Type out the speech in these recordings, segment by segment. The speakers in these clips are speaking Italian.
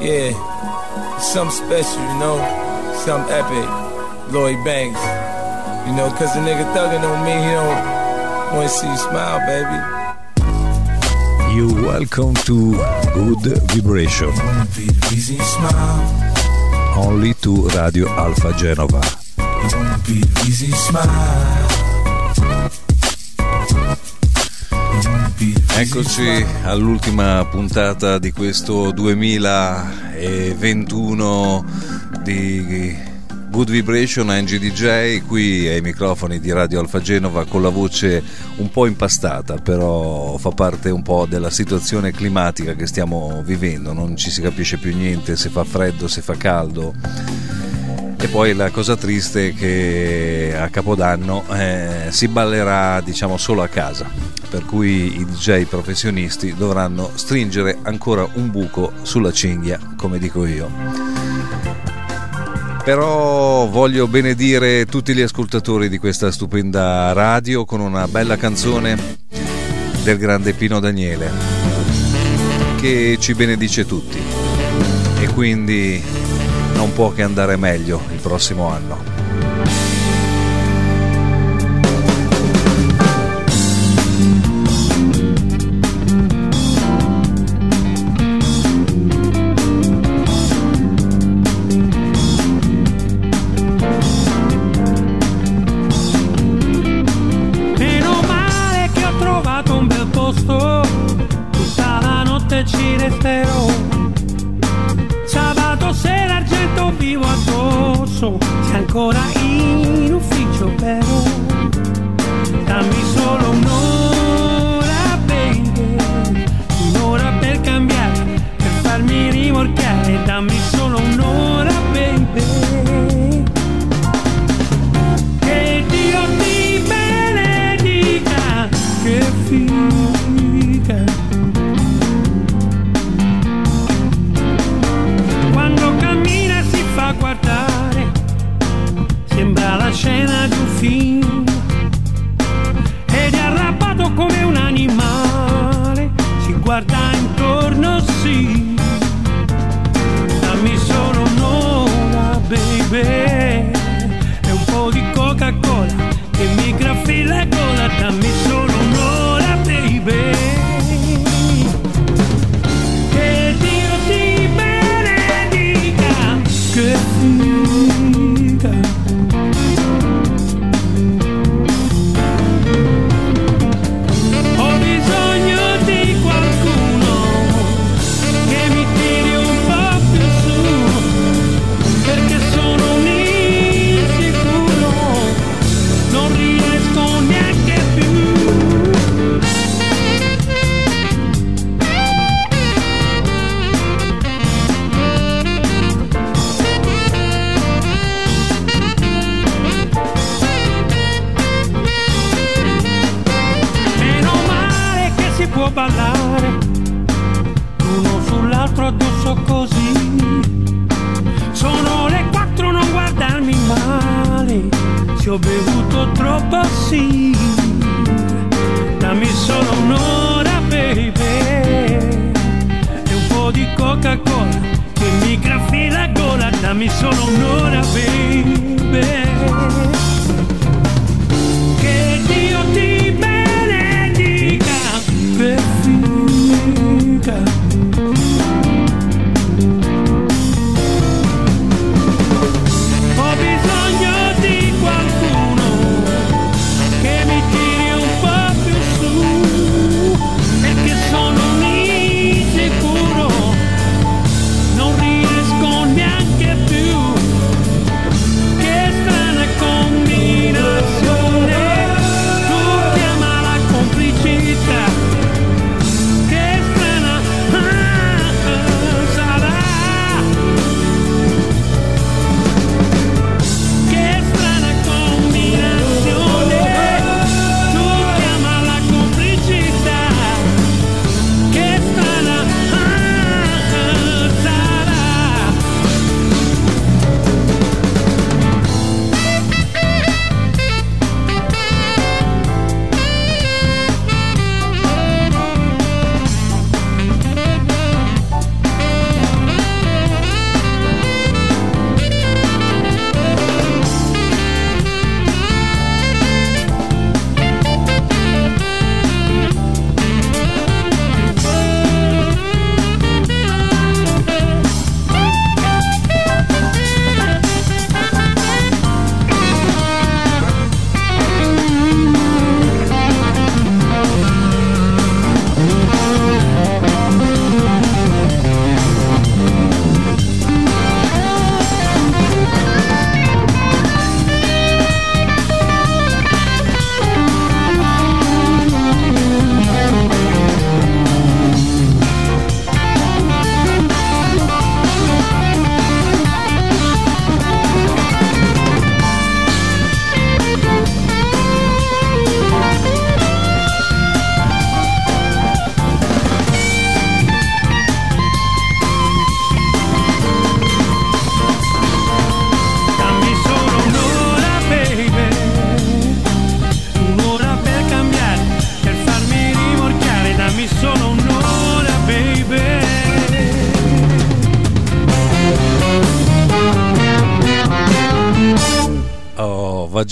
Yeah, something special, you know, something epic. Lloyd Banks, you know, cause the nigga thugging on me, he don't wanna see you smile, baby. You welcome to Good Vibration. Only to Radio Alpha Genova. Eccoci all'ultima puntata di questo 2021 di Good Vibration Angie DJ qui ai microfoni di Radio Alfa Genova con la voce un po' impastata però fa parte un po' della situazione climatica che stiamo vivendo. Non ci si capisce più niente se fa freddo se fa caldo. E poi la cosa triste è che a Capodanno eh, si ballerà diciamo solo a casa, per cui i DJ professionisti dovranno stringere ancora un buco sulla cinghia, come dico io. Però voglio benedire tutti gli ascoltatori di questa stupenda radio con una bella canzone del grande Pino Daniele che ci benedice tutti. E quindi non può che andare meglio il prossimo anno. baby.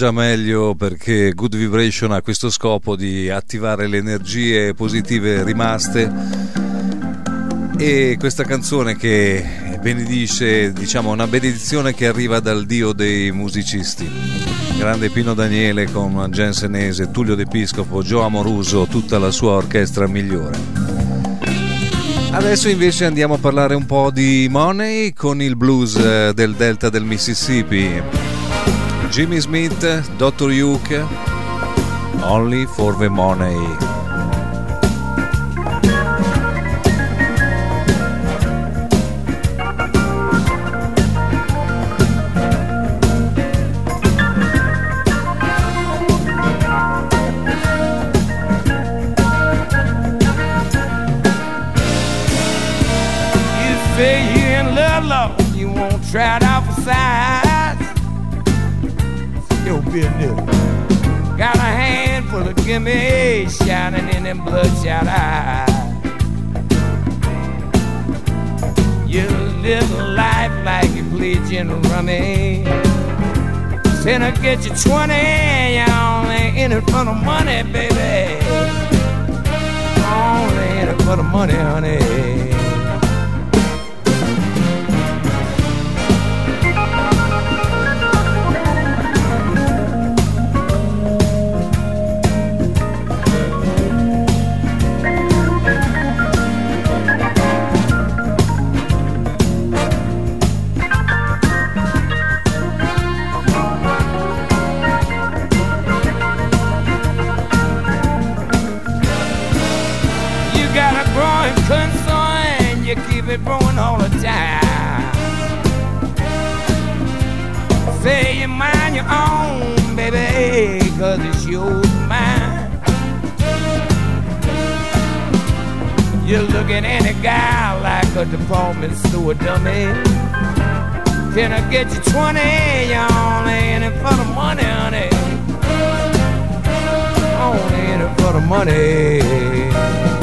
Già meglio perché Good Vibration ha questo scopo di attivare le energie positive rimaste e questa canzone che benedice, diciamo, una benedizione che arriva dal dio dei musicisti. Grande Pino Daniele con Gensenese, Tullio D'Episcopo, Gio Amoruso, tutta la sua orchestra migliore. Adesso invece andiamo a parlare un po' di Money con il blues eh, del delta del Mississippi. Jimmy Smith, Dr. Hugh, Only for the Money. Tried out Got a handful of gimme shining in them bloodshot eyes. You live a life like you play gin rummy. I get you 20, you only in it for the money, baby. Only in it for the money, honey. It growing all the time. Say you mind your own, baby, cause it's yours mine. You look at any guy like a department store dummy. Can I get you 20? You only in it for the money, honey. Only in it for the money.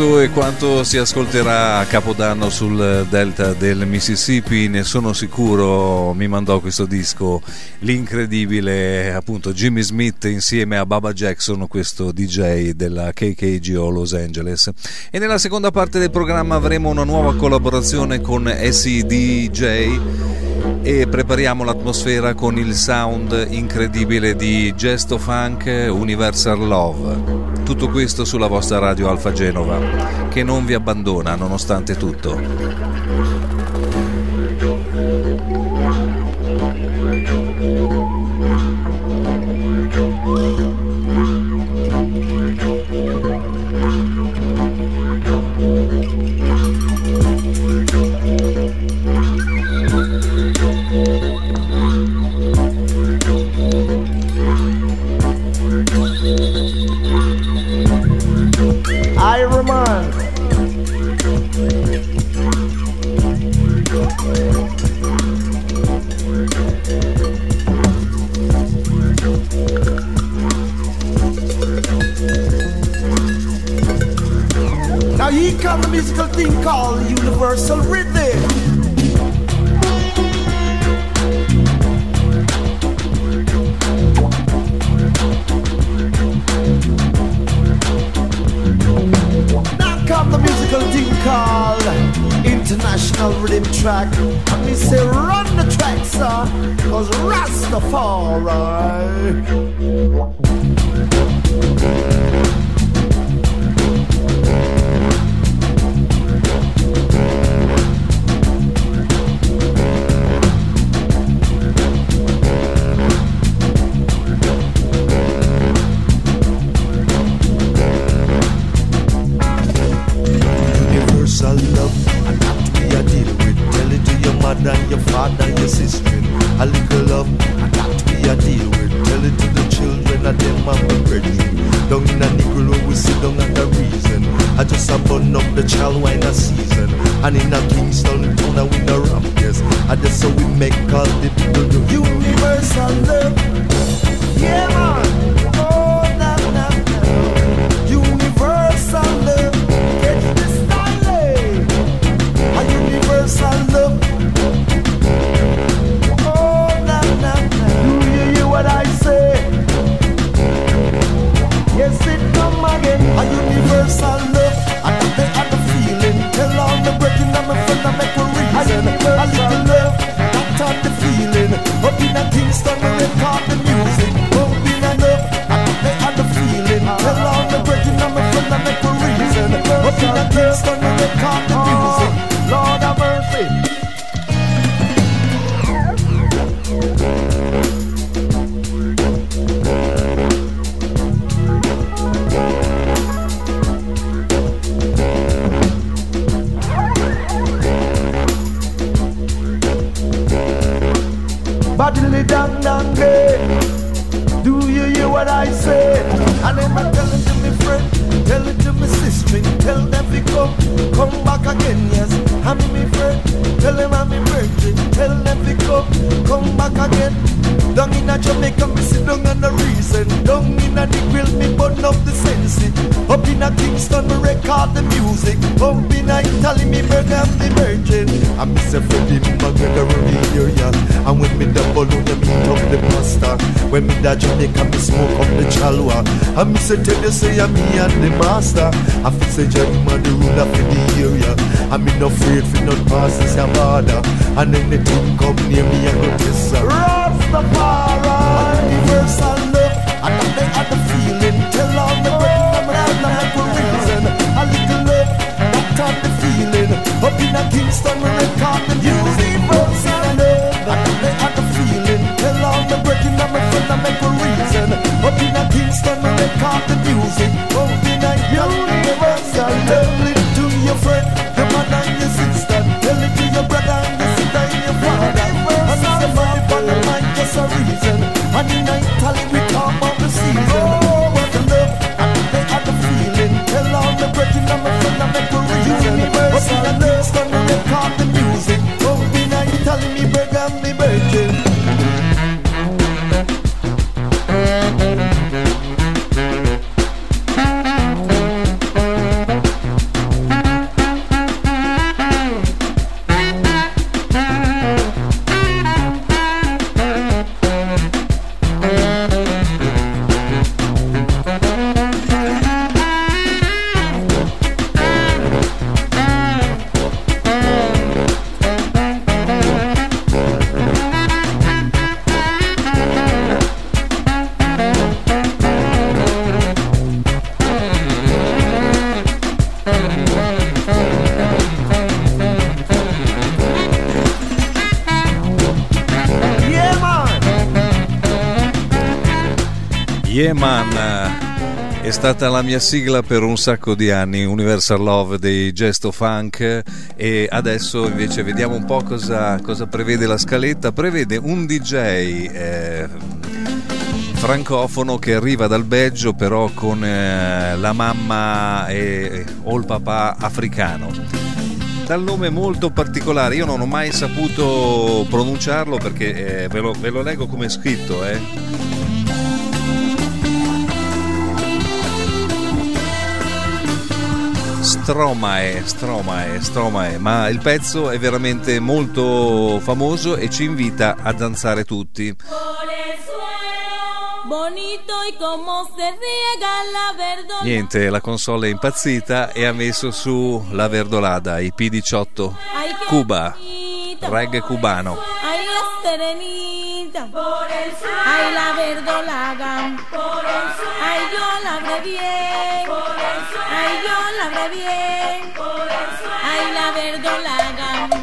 Questo è quanto si ascolterà a Capodanno sul delta del Mississippi, ne sono sicuro, mi mandò questo disco l'incredibile appunto Jimmy Smith insieme a Baba Jackson, questo DJ della KKGO Los Angeles. E nella seconda parte del programma avremo una nuova collaborazione con SEDJ e prepariamo l'atmosfera con il sound incredibile di Gesto Funk Universal Love. Tutto questo sulla vostra radio Alfa Genova, che non vi abbandona nonostante tutto. Stata la mia sigla per un sacco di anni, Universal Love dei Gesto Funk e adesso invece vediamo un po' cosa, cosa prevede la scaletta. Prevede un DJ eh, francofono che arriva dal Belgio però con eh, la mamma e, o il papà africano dal nome molto particolare. Io non ho mai saputo pronunciarlo perché eh, ve, lo, ve, lo, leggo come è scritto. Eh. Stromae, Stromae, Stromae, ma il pezzo è veramente molto famoso e ci invita a danzare tutti. Niente, la console è impazzita e ha messo su la verdolada, i P18, Cuba, reggae cubano. Ay, la verdolaga, ay, yo la bien, ay, yo la bien, ay, la verdolaga.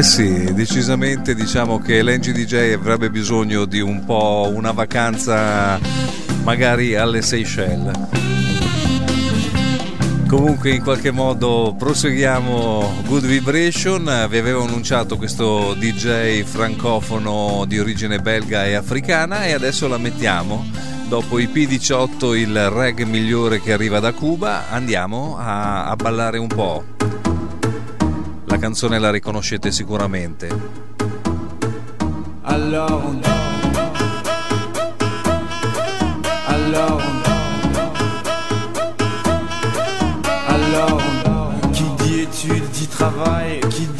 Eh sì, decisamente diciamo che l'NGDJ avrebbe bisogno di un po' una vacanza magari alle Seychelles. Comunque in qualche modo proseguiamo Good Vibration, vi avevo annunciato questo DJ francofono di origine belga e africana e adesso la mettiamo. Dopo i P18 il reg migliore che arriva da Cuba andiamo a, a ballare un po' canzone la riconoscete sicuramente. Alors on Alors Alors Qui dit études dit travail Qui dit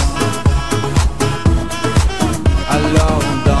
alone.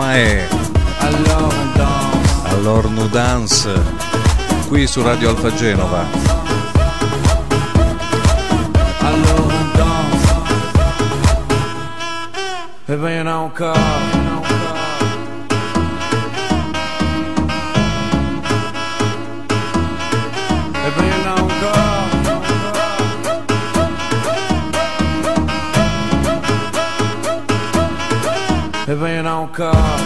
On danse. all'Ornu Dance, qui su Radio Alfa Genova. Alors on danse. Eh ben y'en a encore.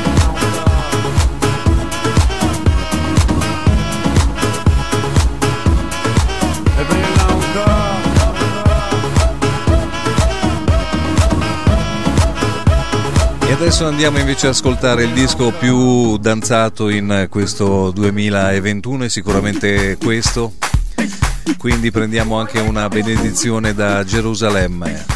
Ben y'en a encore. Ben y'en a encore. Ben y'en a encore. E adesso andiamo invece ad ascoltare il disco più danzato in questo 2021 e sicuramente questo. Quindi prendiamo anche una benedizione da Gerusalemme.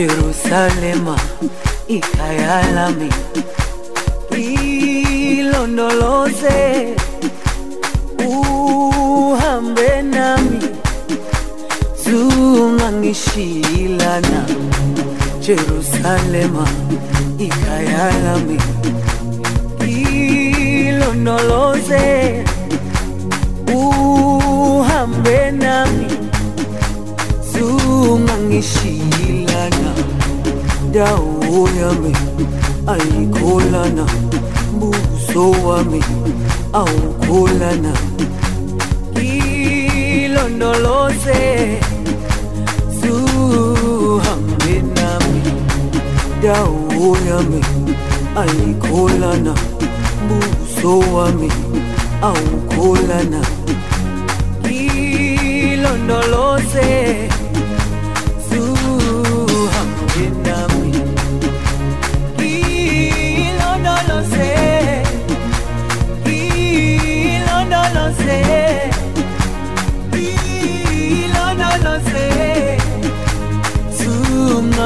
Jerusalema ikhaya lami ilondoloze uhambe nami zungangishilana Jerusalema ikhaya lami ilondoloze uhambe nami dawo yami ayikholana buso wami awukholana. Ilondoloze zuhambe nami. Dawo yami ayikholana buso wami awukholana. Ilondoloze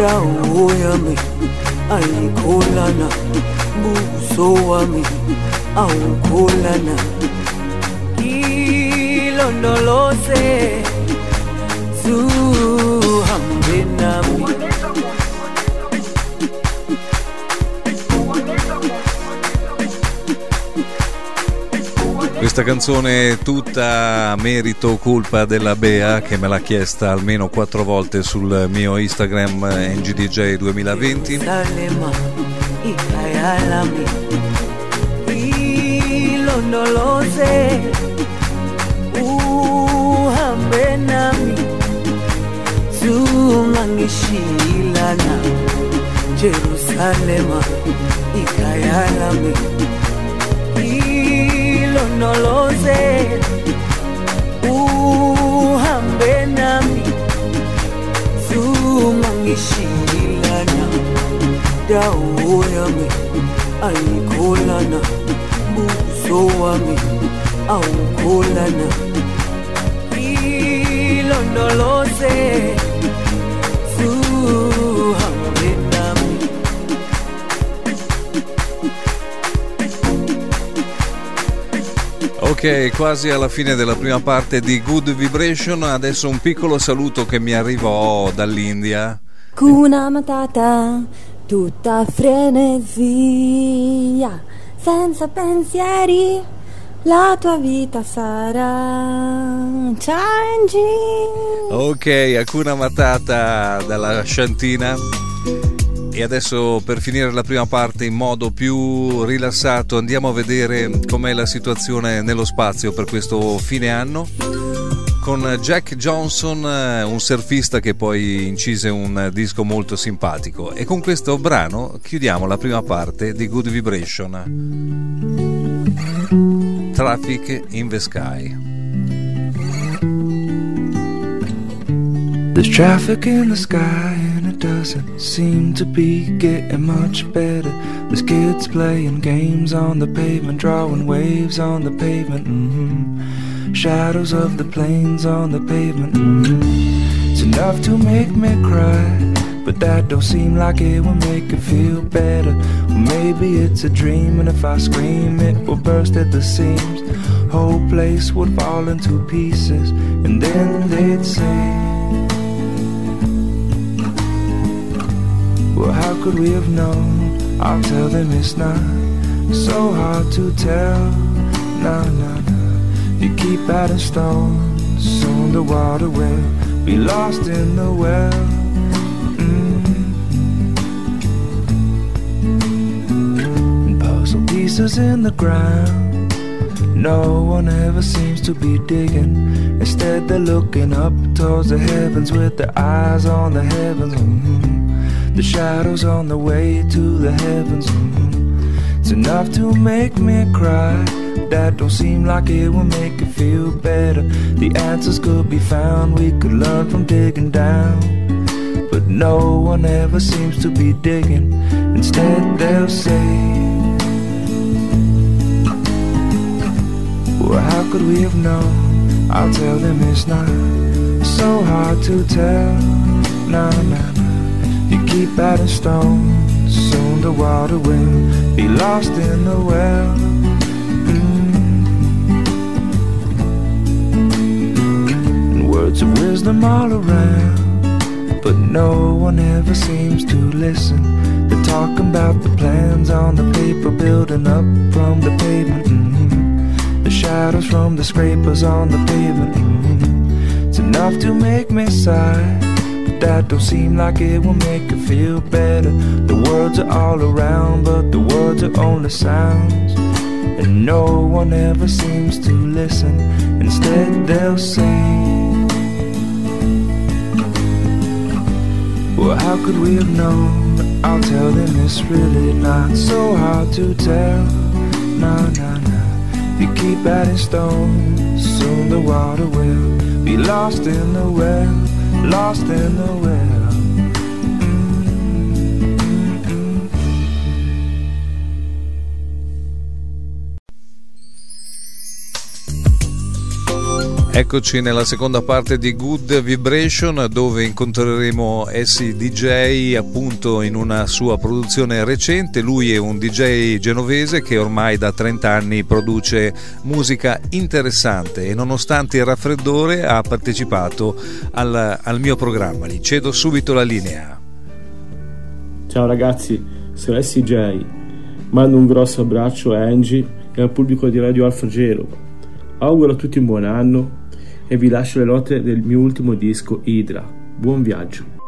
dawo yami ayikholana buso wami awukholana. Ilondoloze zuhambe nami Questa canzone tutta merito colpa della Bea che me l'ha chiesta almeno quattro volte sul mio Instagram NGDJ 2020. Salema ikhaya lami ilondoloze uhambe nami zungangishilana Jerusalema ikhaya lami ilondoloze uhambe nami sungangishilana dawo yami ayikholana buso wami awukholana ilondoloze Ok, quasi alla fine della prima parte di Good Vibration, adesso un piccolo saluto che mi arrivò dall'India. Kuna Matata, tutta frenesia, senza pensieri, la tua vita sarà changing. Ok, Hakuna Matata dalla Sciantina. E adesso per finire la prima parte in modo più rilassato andiamo a vedere com'è la situazione nello spazio per questo fine anno con Jack Johnson, eh, un surfista che poi incise un disco molto simpatico e con questo brano chiudiamo la prima parte di Good Vibration. Traffic in the Sky. There's traffic in the sky doesn't seem to be getting much better. There's kids playing games on the pavement, drawing waves on the pavement. hmm Shadows of the planes on the pavement. hmm It's enough to make me cry, but that don't seem like it will make it feel better. Maybe it's a dream, and if I scream, it will burst at the seams. Whole place would fall into pieces, and then they'd say. Well, how could we have known? I'll tell them it's not so hard to tell. No, no, no. You keep adding stones, soon the water will be lost in the well. Mm. Puzzle pieces in the ground. No one ever seems to be digging. Instead, they're looking up towards the heavens with their eyes on the heavens. Mhm. The shadows on the way to the heavens. Mhm. It's enough to make me cry. That don't seem like it will make it feel better. The answers could be found, we could learn from digging down. But no one ever seems to be digging. Instead, they'll say, Well, how could we have known? I'll tell them it's not so hard to tell. No, no, no. You keep adding stones, soon the water will be lost in the well. Mm. Words of wisdom all around, but no one ever seems to listen. They're talking about the plans on the paper, building up from the pavement. Mhm. The shadows from the scrapers on the pavement. mhm. It's enough to make me sigh. That don't seem like it will make it feel better. The words are all around, but the words are only sounds. And no one ever seems to listen. Instead, they'll say, Well, how could we have known? I'll tell them it's really not so hard to tell. Nah, nah, nah. If you keep adding stones, soon the water will be lost in the well, lost in the well. Eccoci nella seconda parte di Good Vibration dove incontreremo Essi DJ appunto in una sua produzione recente. Lui è un DJ genovese che ormai da 30 anni produce musica interessante e nonostante il raffreddore ha partecipato al, al mio programma. Gli cedo subito la linea. Ciao ragazzi, sono SJ. Mando un grosso abbraccio a Angie e al pubblico di Radio Alfa Gelo. Auguro a tutti un buon anno e vi lascio le note del mio ultimo disco Hydra. Buon viaggio.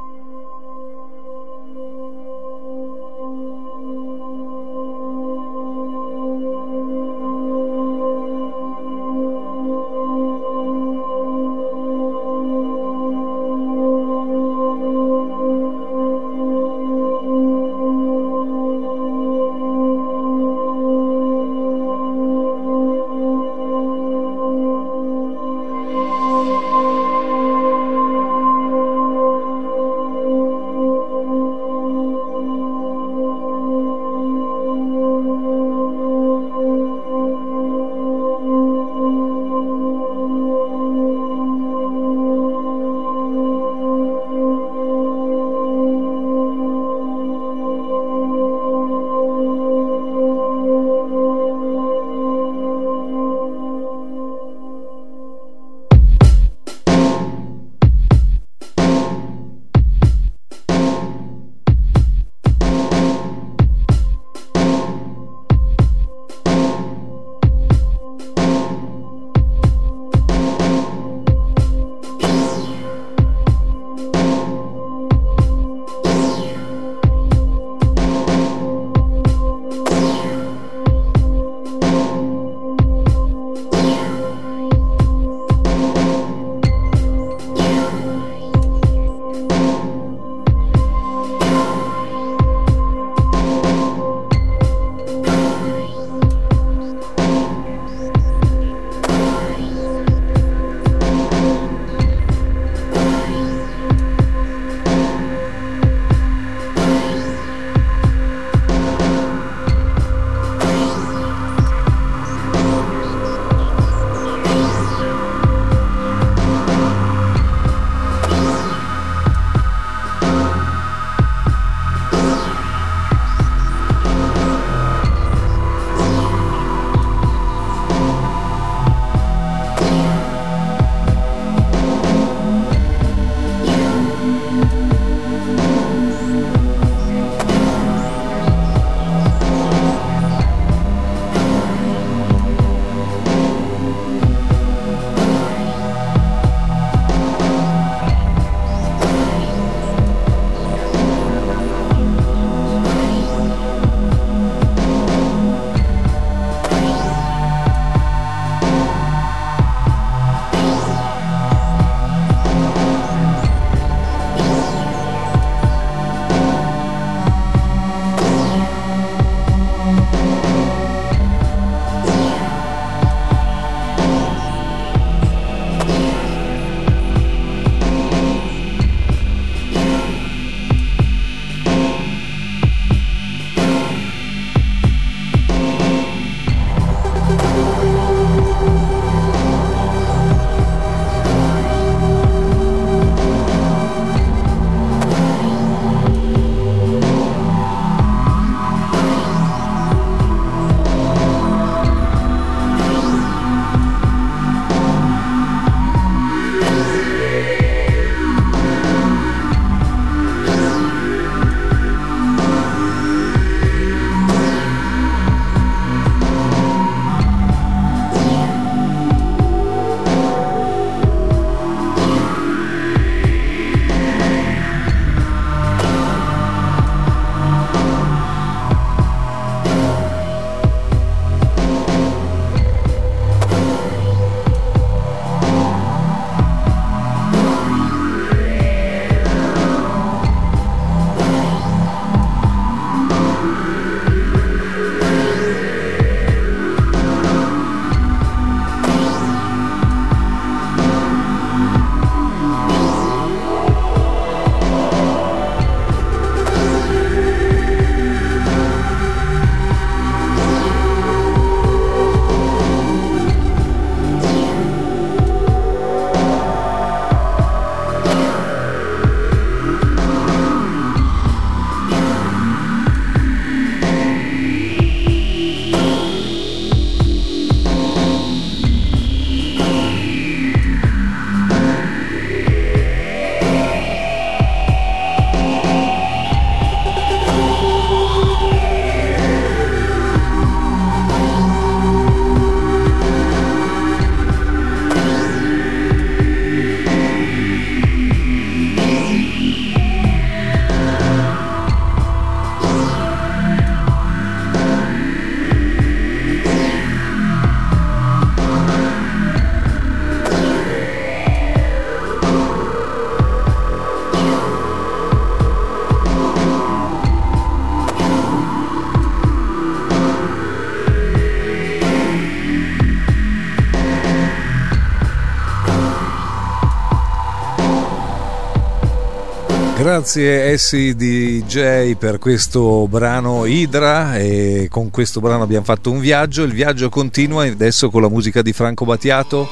Grazie SDJ per questo brano Idra e con questo brano abbiamo fatto un viaggio, il viaggio continua adesso con la musica di Franco Battiato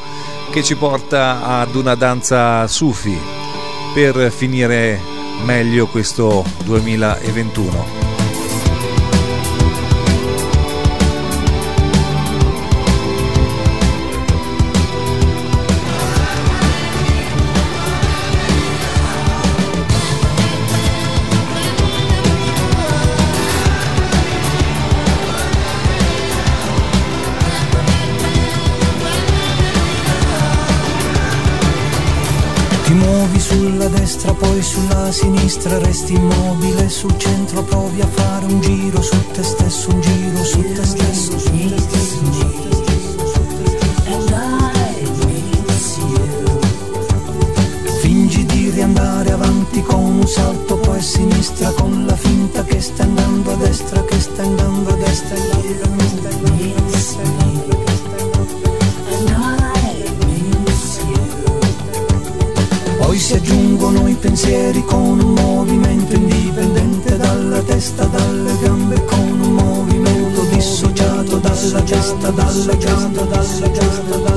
che ci porta ad una danza sufi per finire meglio questo 2021. Sulla sinistra resti immobile sul centro provi a fare un giro su te stesso un giro su te stesso su te stesso fingi di riandare avanti con un salto poi a sinistra giusto, dallo giusto, dallo giusto, dallo giusto.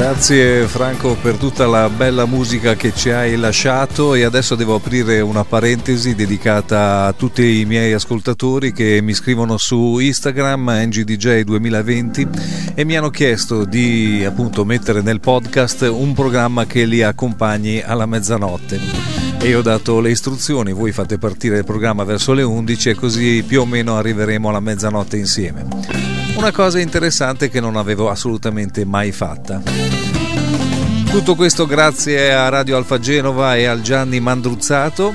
Grazie Franco per tutta la bella musica che ci hai lasciato e adesso devo aprire una parentesi dedicata a tutti i miei ascoltatori che mi scrivono su Instagram ngdj2020 e mi hanno chiesto di appunto mettere nel podcast un programma che li accompagni alla mezzanotte e io ho dato le istruzioni, voi fate partire il programma verso le 11 e così più o meno arriveremo alla mezzanotte insieme. Una cosa interessante che non avevo assolutamente mai fatta. Tutto questo grazie a Radio Alfa Genova e al Gianni Mandruzzato.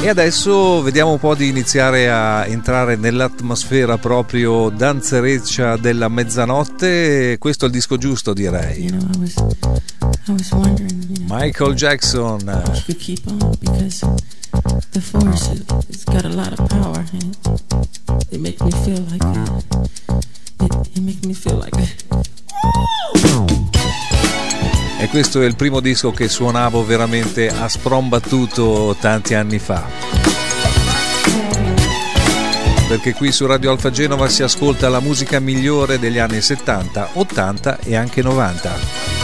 E adesso vediamo un po' di iniziare a entrare nell'atmosfera proprio danzereccia della mezzanotte. Questo è il disco giusto, direi. Michael Jackson. the force it's got a lot of power and it makes me feel like makes me feel like. E questo è il primo disco che suonavo veramente a sprombattuto tanti anni fa. Perché qui su Radio Alfa Genova si ascolta la musica migliore degli anni 70, 80 e anche 90.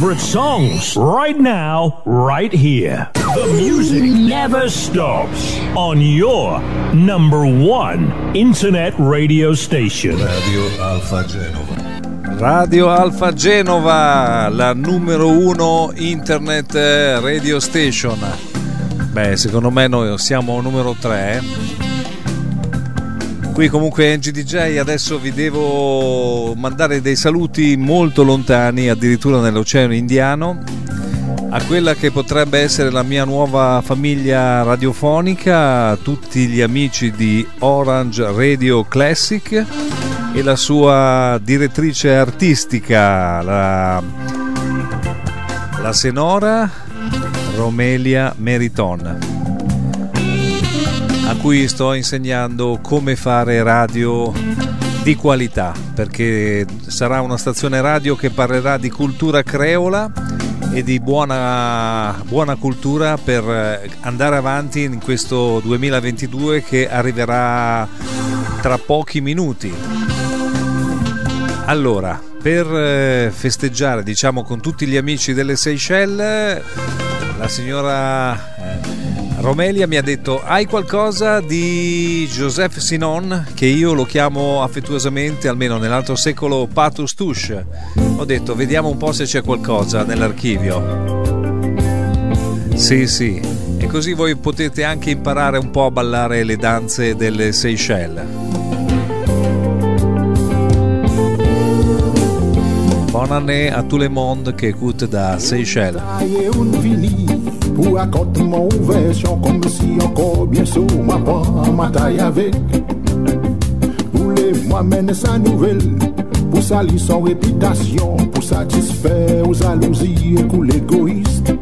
Favorite songs right now, right here. The music never stops on your number one internet radio station. Radio Alfa Genova. Radio Alfa Genova, la numero uno internet eh, radio station. Beh, secondo me noi siamo numero 3. Qui comunque NGDJ adesso vi devo mandare dei saluti molto lontani, addirittura nell'Oceano Indiano, a quella che potrebbe essere la mia nuova famiglia radiofonica, tutti gli amici di Orange Radio Classic e la sua direttrice artistica, la, la Senora Romelia Meriton a cui sto insegnando come fare radio di qualità perché sarà una stazione radio che parlerà di cultura creola e di buona, buona cultura per andare avanti in questo 2022 che arriverà tra pochi minuti. Allora, per eh, festeggiare diciamo con tutti gli amici delle Seychelles la signora eh, Romelia mi ha detto hai qualcosa di Joseph Sinon che io lo chiamo affettuosamente almeno nell'altro secolo Patus Touche ho detto vediamo un po' se c'è qualcosa nell'archivio. Sì sì. E così voi potete anche imparare un po' a ballare le danze delle Seychelles. Bonne année à tout le monde qui écoute da Seychelles. Ou akote man ouvensyon Kom si ankor bien sou Ma pa an matay avek Ou le mwa mene sa nouvel Pou sali son repitasyon Pou satisfè ou zalouzi E kou l'egoist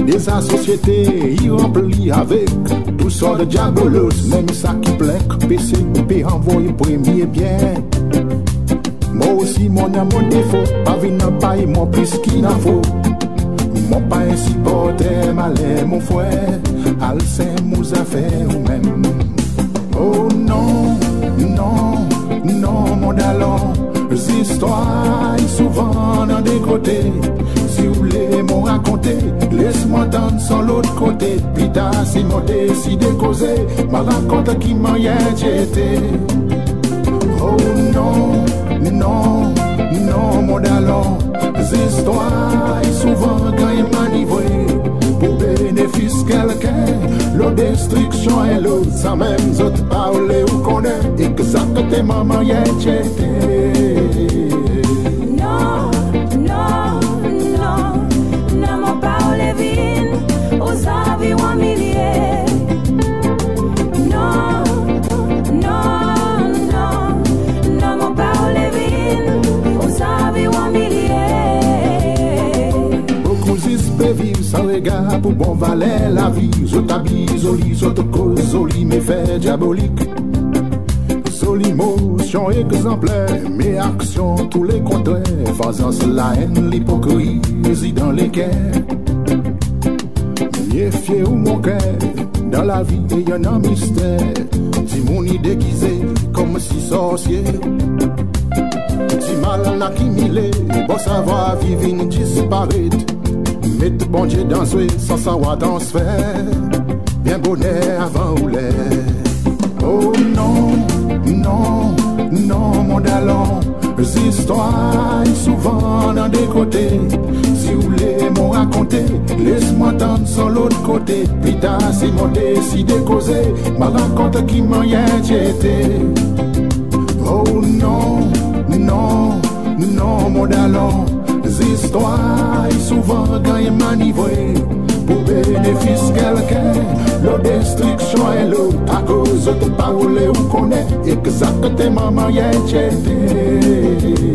De sa sosyete Y rempli avek Tout sa de diabolos Mèm sa ki plek Pese pe anvoye premye bien. Mò osi mò nan mò defo Pa vi nan paye mò plis ki nan fo Mon pa insipote male mon fwe Al se mou zafè ou men Oh non, non, non mon dalon Zistwa y souvan nan de kote Si ou le mou rakonte Laisse-moi dan son l'ot kote Pita si mou deside koze Ma rakonte ki man yè jete Oh non, non, non mon dalon Zistwa e souvan ganyen manivwe Pou benefis kelke Lo destriksyon e lo Sa men zot pa ou le ou konen Ek sa kote maman ye chete Non, non, non Nan man pa ou le vin Ou sa vi wami sans regard Pou bon valer la vie Zot abi zoli, zot koz zoli Me fè diabolik Zoli motion exemplaire Mes actions tous les contraires. Faisant la haine, l'hypocrisie dans les cœurs Méfiez ou mon cœur Dans la vie il y en a un mystère. Si mon idée déguisée comme si sorcier. Si mal en accumulé Bon savoir vivre disparaître Mettre bon Dieu dans sans savoir dans ce faire Bien bonheur avant ou l'air Oh non, non, non mon dalon Histoires souvent dans des côtés. Si vous voulez m'en raconter Laisse-moi tendre sur l'autre côté. Pita si mon décidé causer. Ma raconte qui m'en y jeté Oh non, non, non mon dalon histwa Y souvan ganyen manivwe Pou benefis kelke Lo destriksyon e lo A kouz tou pa ou le ou kone E ke sa kote maman ye chete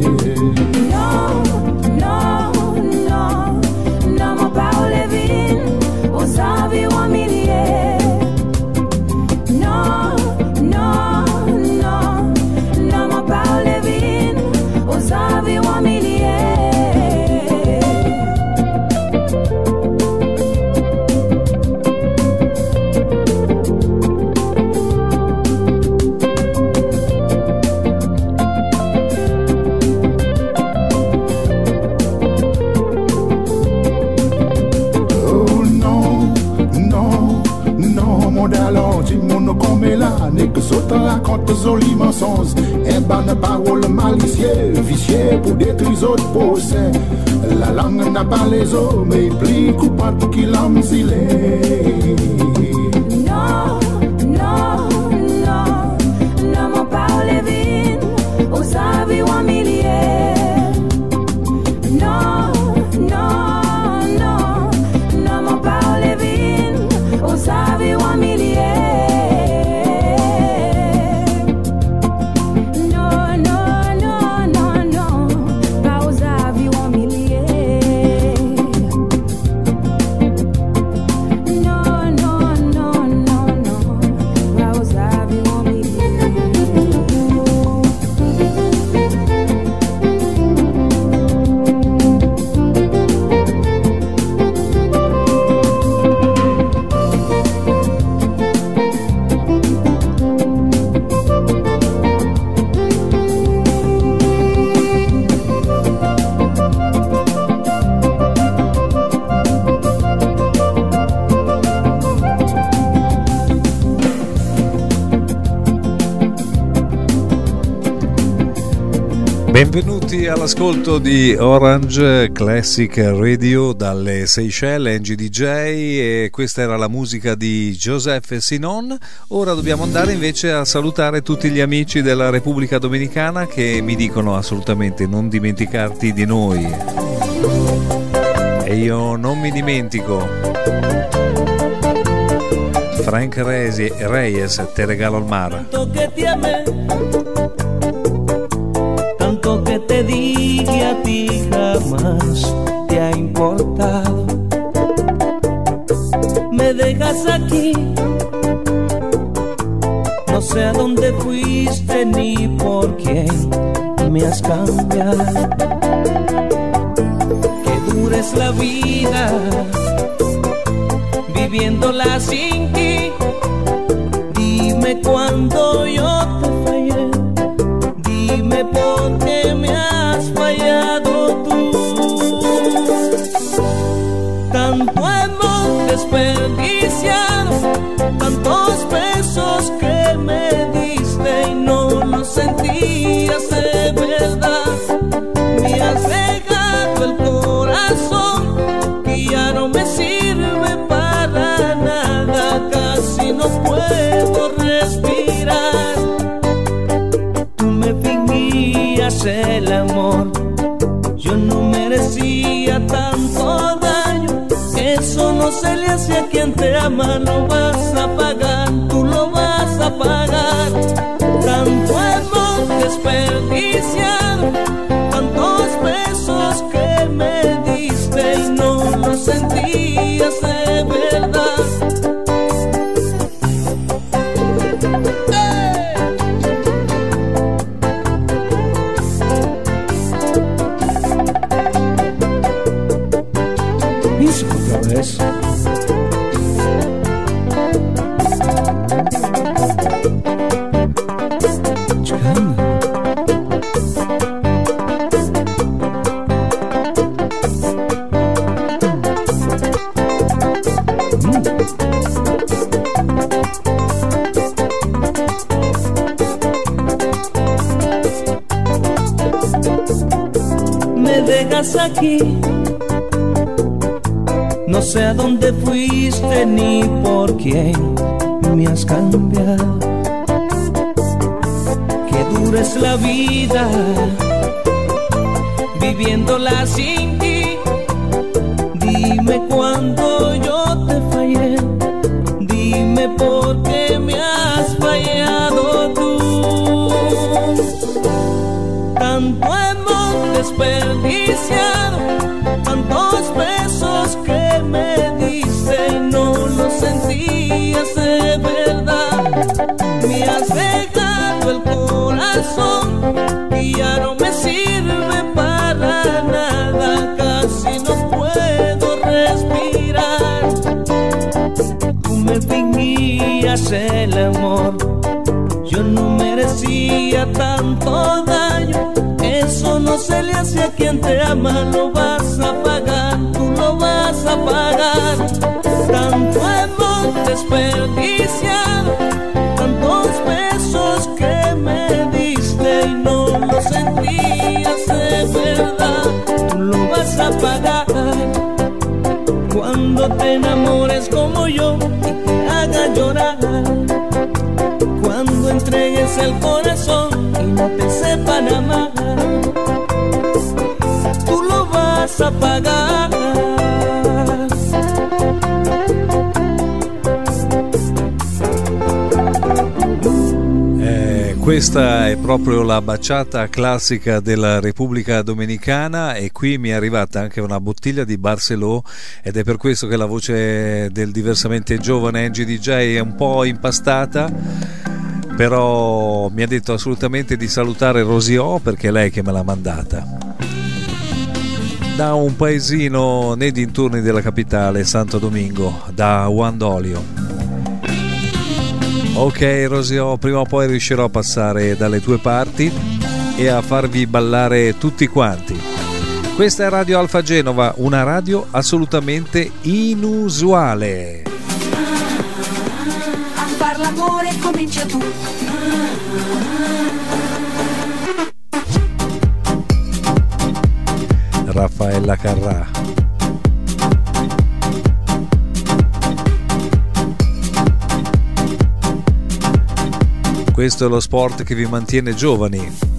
joli mensonge. Eh et bonne parole malicieux Vicieux pour détruire autres possèdes La langue n'a pas les os Mais plus coupable qu'il en s'il est. Benvenuti all'ascolto di Orange Classic Radio dalle Seychelles, NGDJ e questa era la musica di Joseph Sinon. Ora dobbiamo andare invece a salutare tutti gli amici della Repubblica Dominicana che mi dicono assolutamente non dimenticarti di noi. E io non mi dimentico. Frank Reyes, Reyes te regalo il mare. Jamás te ha importado. Me dejas aquí, no sé a dónde fuiste ni por quién me has cambiado. Que dures la vida viviéndola sin ti. Dime cuándo yo te fallé, dime por qué me has fallado Celia, si a quien te ama no vas a pagar. Dejas aquí. No sé a dónde fuiste ni por quién me has cambiado. Que dures la vida viviéndola sin y ya no me sirve para nada, casi no puedo respirar. Tú me fingías el amor, yo no merecía tanto daño. Eso no se le hace a quien te ama, lo vas a pagar, tú lo vas a pagar. Tanto hemos desperdiciado, enamores como yo y te haga llorar. Cuando entregues el corazón y no te sepan amar. Tú lo vas a pagar. Questa è proprio la baciata classica della Repubblica Dominicana e qui mi è arrivata anche una bottiglia di Barcelò ed è per questo che la voce del diversamente giovane Angie DJ è un po' impastata però mi ha detto assolutamente di salutare Rosio perché è lei che me l'ha mandata. Da un paesino nei dintorni della capitale Santo Domingo da Uandolio Ok Rosio, prima o poi riuscirò a passare dalle tue parti e a farvi ballare tutti quanti. Questa è Radio Alfa Genova, una radio assolutamente inusuale. A far l'amore comincia tu. Raffaella Carrà. Questo è lo sport che vi mantiene giovani.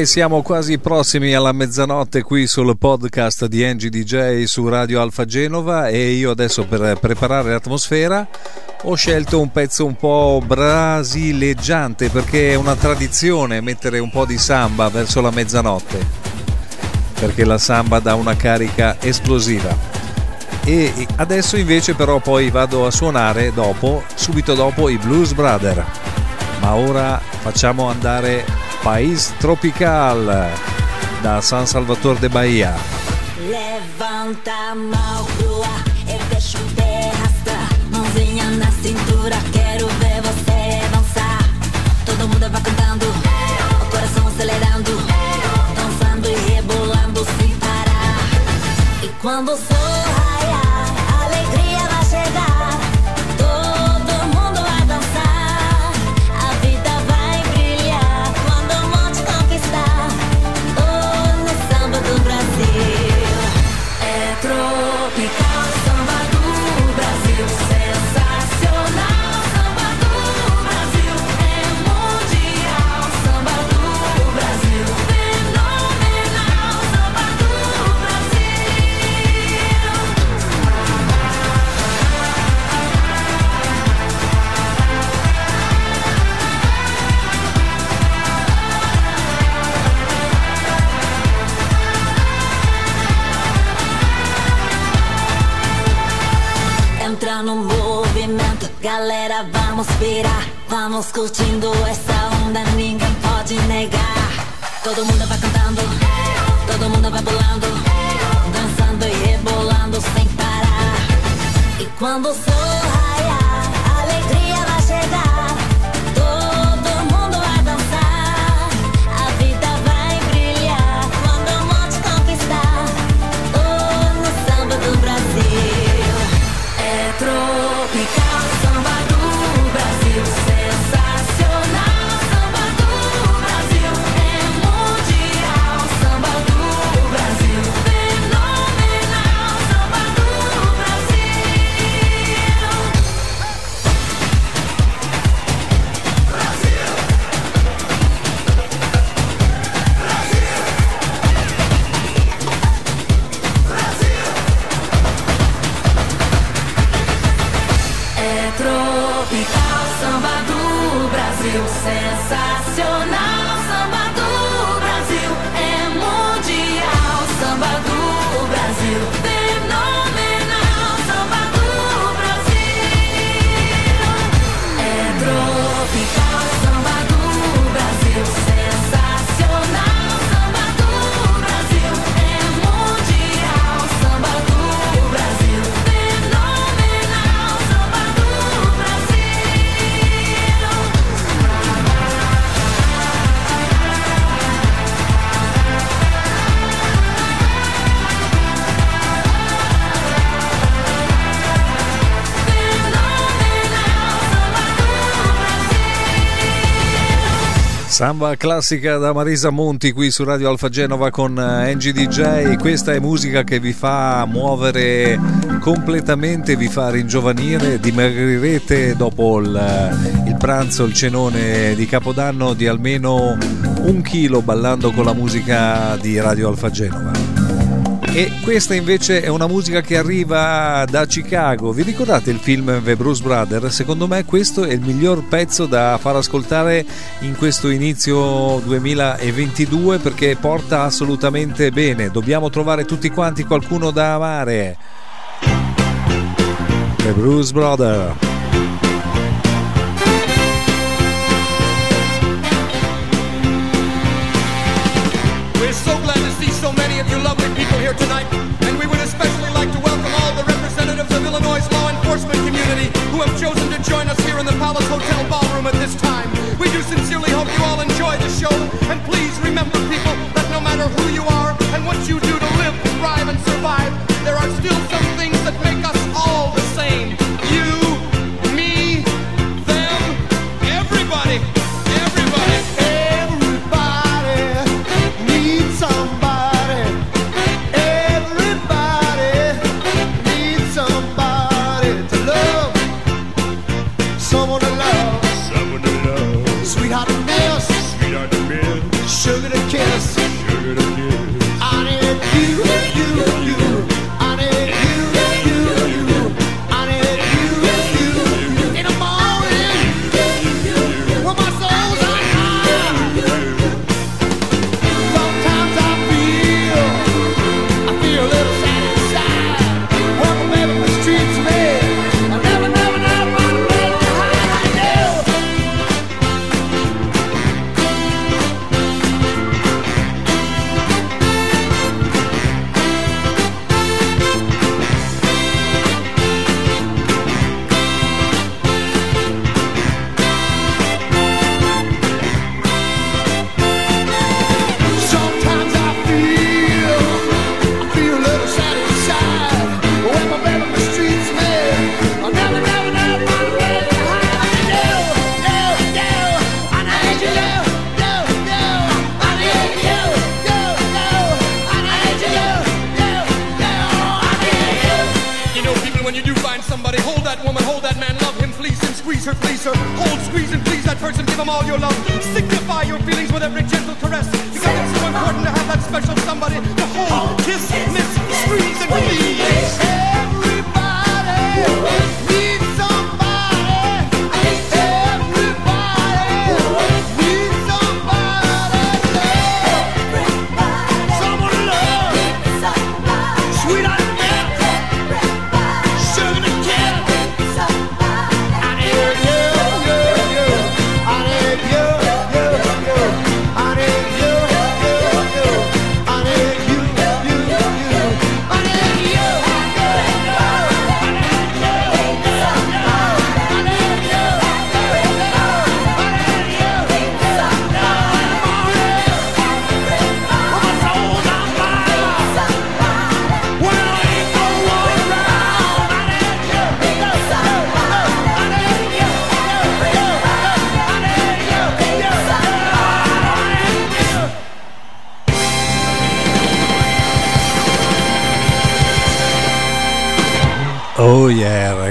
Ormai siamo quasi prossimi alla mezzanotte qui sul podcast di Angie DJ su Radio Alfa Genova e io adesso per preparare l'atmosfera ho scelto un pezzo un po' brasileggiante perché è una tradizione mettere un po' di samba verso la mezzanotte perché la samba dà una carica esplosiva. E adesso invece però poi vado a suonare dopo, subito dopo i Blues Brother. Ma ora facciamo andare País Tropical da San Salvador de Bahia. Levanta a mão pro ar e deixa o pé arrastar. Mãozinha na cintura, quero ver você dançar. Todo mundo vai cantando, o coração acelerando, dançando e rebolando sem parar. E quando o vamos pirar, vamos curtindo essa onda, ninguém pode negar. Todo mundo vai cantando, todo mundo vai pulando, dançando e rebolando sem parar. E quando o sol Samba classica da Marisa Monti qui su Radio Alfa Genova con eh, Angie DJ. Questa è musica che vi fa muovere completamente, vi fa ringiovanire, dimagrirete dopo il, il pranzo, il cenone di Capodanno di almeno un chilo ballando con la musica di Radio Alfa Genova. E questa invece è una musica che arriva da Chicago. Vi ricordate il film The Bruce Brothers? Secondo me questo è il miglior pezzo da far ascoltare in questo inizio 2022 perché porta assolutamente bene. Dobbiamo trovare tutti quanti qualcuno da amare. The Bruce Brothers. Here tonight, and we would especially like to welcome all the representatives of Illinois' law enforcement community who have chosen to join us here in the Palace Hotel ballroom at this time. We do sincerely hope you all enjoy the show, and please remember, people, that no matter who you are and what you do to live, thrive, and survive,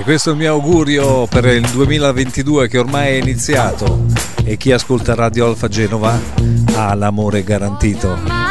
questo è il mio augurio per il 2022 che ormai è iniziato e chi ascolta Radio Alfa Genova ha l'amore garantito.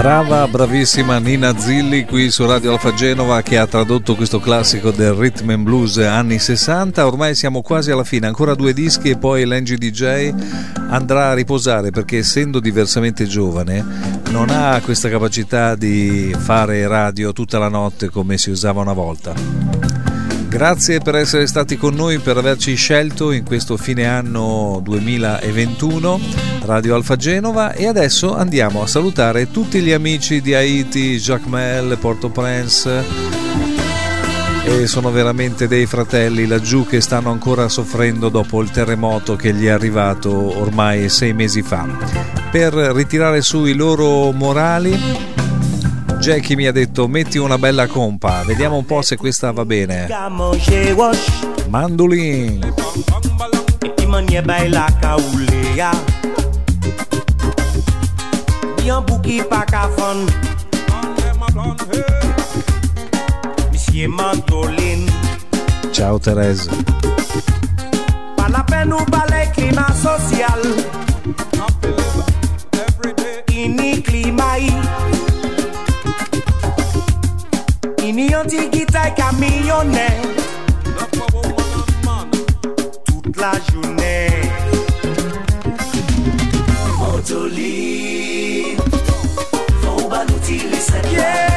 Brava, bravissima Nina Zilli qui su Radio Alfa Genova che ha tradotto questo classico del rhythm and blues anni 60. Ormai siamo quasi alla fine, ancora due dischi e poi l'Angie DJ andrà a riposare perché essendo diversamente giovane non ha questa capacità di fare radio tutta la notte come si usava una volta. Grazie per essere stati con noi, per averci scelto in questo fine anno 2021 Radio Alfa Genova e adesso andiamo a salutare tutti gli amici di Haiti, Jacmel, Port-au-Prince e sono veramente dei fratelli laggiù che stanno ancora soffrendo dopo il terremoto che gli è arrivato ormai sei mesi fa. Per ritirare su i loro morali Jackie mi ha detto metti una bella compa, vediamo un po' se questa va bene. Mandolin. Imanye bay la ka oule ya Yon bouki pa ka Ni yon digitay kamiyone Tout la jounen Otoli Fon balouti le sepye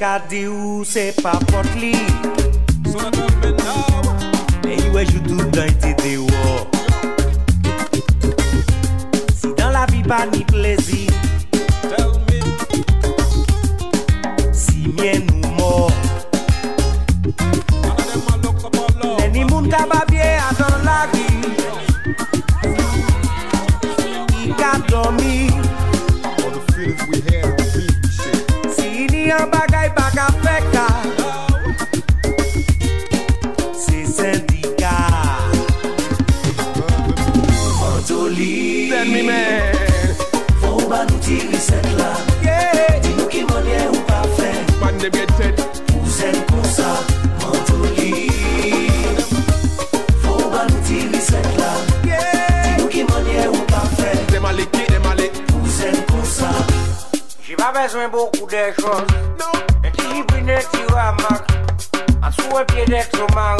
Cadiu, c'est pas portli. Et ouais, je tout dans tes dehors. Si dans la vie pas ni plaisir, si mien nous mort. Nenni moun kababye a dans la vie. I a dormi. All the feelings we shit. Si ni en besoin beaucoup des choses. Non. Qui brûle, tu remarques. En sous un pied d'être au mari.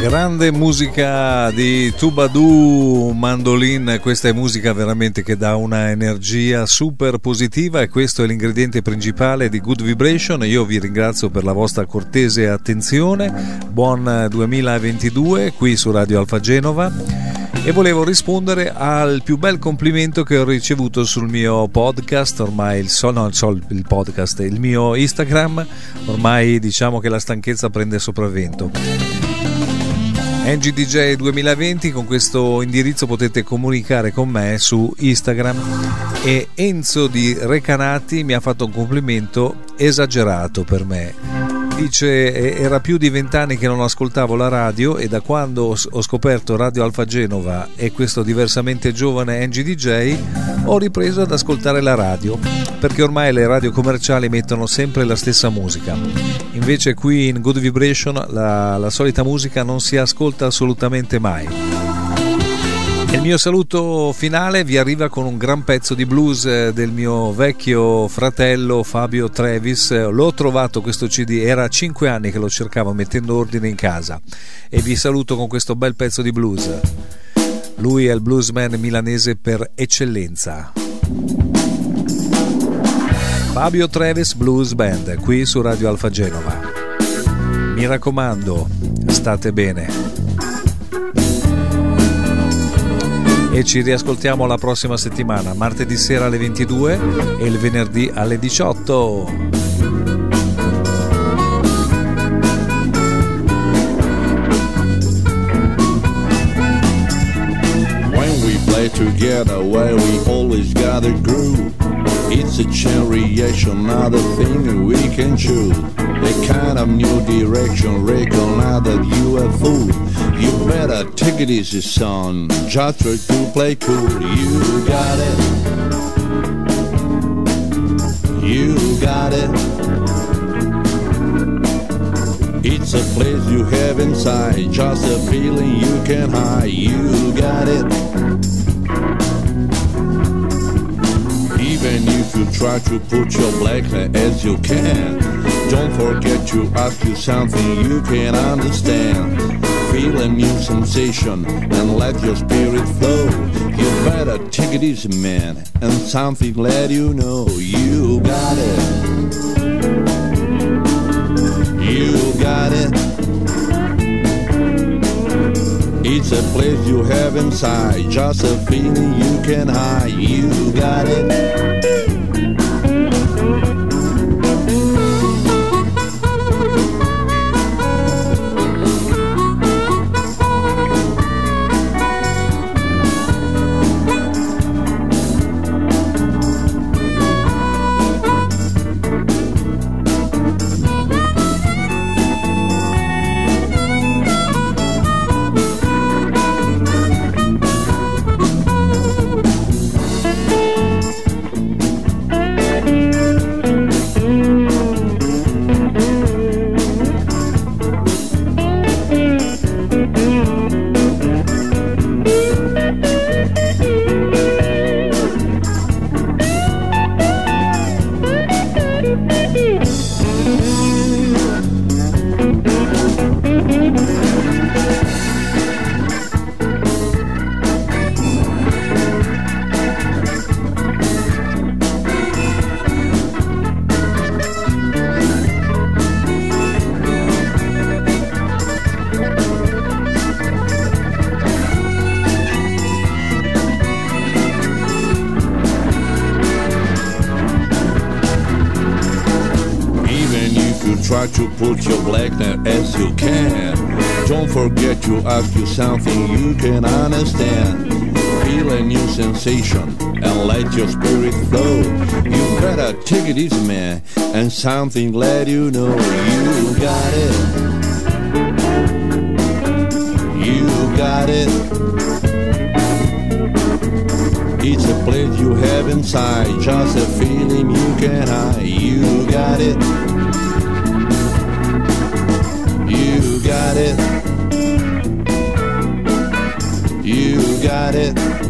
Grande musica di Tubadou Mandolin, questa è musica veramente che dà una energia super positiva e questo è l'ingrediente principale di Good Vibration. Io vi ringrazio per la vostra cortese attenzione. Buon 2022 qui su Radio Alfa Genova e volevo rispondere al più bel complimento che ho ricevuto sul mio podcast, ormai il, so, no, il, il podcast, il mio Instagram, ormai diciamo che la stanchezza prende sopravvento. NGDJ 2020 con questo indirizzo potete comunicare con me su Instagram. E Enzo di Recanati mi ha fatto un complimento esagerato per me dice era più di vent'anni che non ascoltavo la radio e da quando ho scoperto Radio Alfa Genova e questo diversamente giovane NGDJ ho ripreso ad ascoltare la radio perché ormai le radio commerciali mettono sempre la stessa musica. Invece qui in Good Vibration la, la solita musica non si ascolta assolutamente mai il mio saluto finale vi arriva con un gran pezzo di blues eh, del mio vecchio fratello Fabio Trevis. L'ho trovato questo CD, era 5 anni che lo cercavo mettendo ordine in casa e vi saluto con questo bel pezzo di blues. Lui è il bluesman milanese per eccellenza. Fabio Trevis Blues Band qui su Radio Alfa Genova. Mi raccomando, state bene. E ci riascoltiamo la prossima settimana, martedì sera alle 22 e il venerdì alle 18. When we play together, where we always a groove. It's a reaction, not a thing we can choose. A kind of new direction, recognize that you a fool. You better take it easy, son. Just try to play cool. You got it. You got it. It's a place you have inside, just a feeling you can hide. You got it. Even if you try to put your black hair as you can, don't forget to ask you something you can understand. Feel a new sensation and let your spirit flow. You better take it easy, man, and something let you know you got it. You got it. It's a place you have inside, just a feeling you can hide. You got it. Sensation and let your spirit flow. You better take it easy, man, and something let you know you got it. You got it. It's a place you have inside, just a feeling you can hide. You got it. You got it. You got it.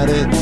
about it.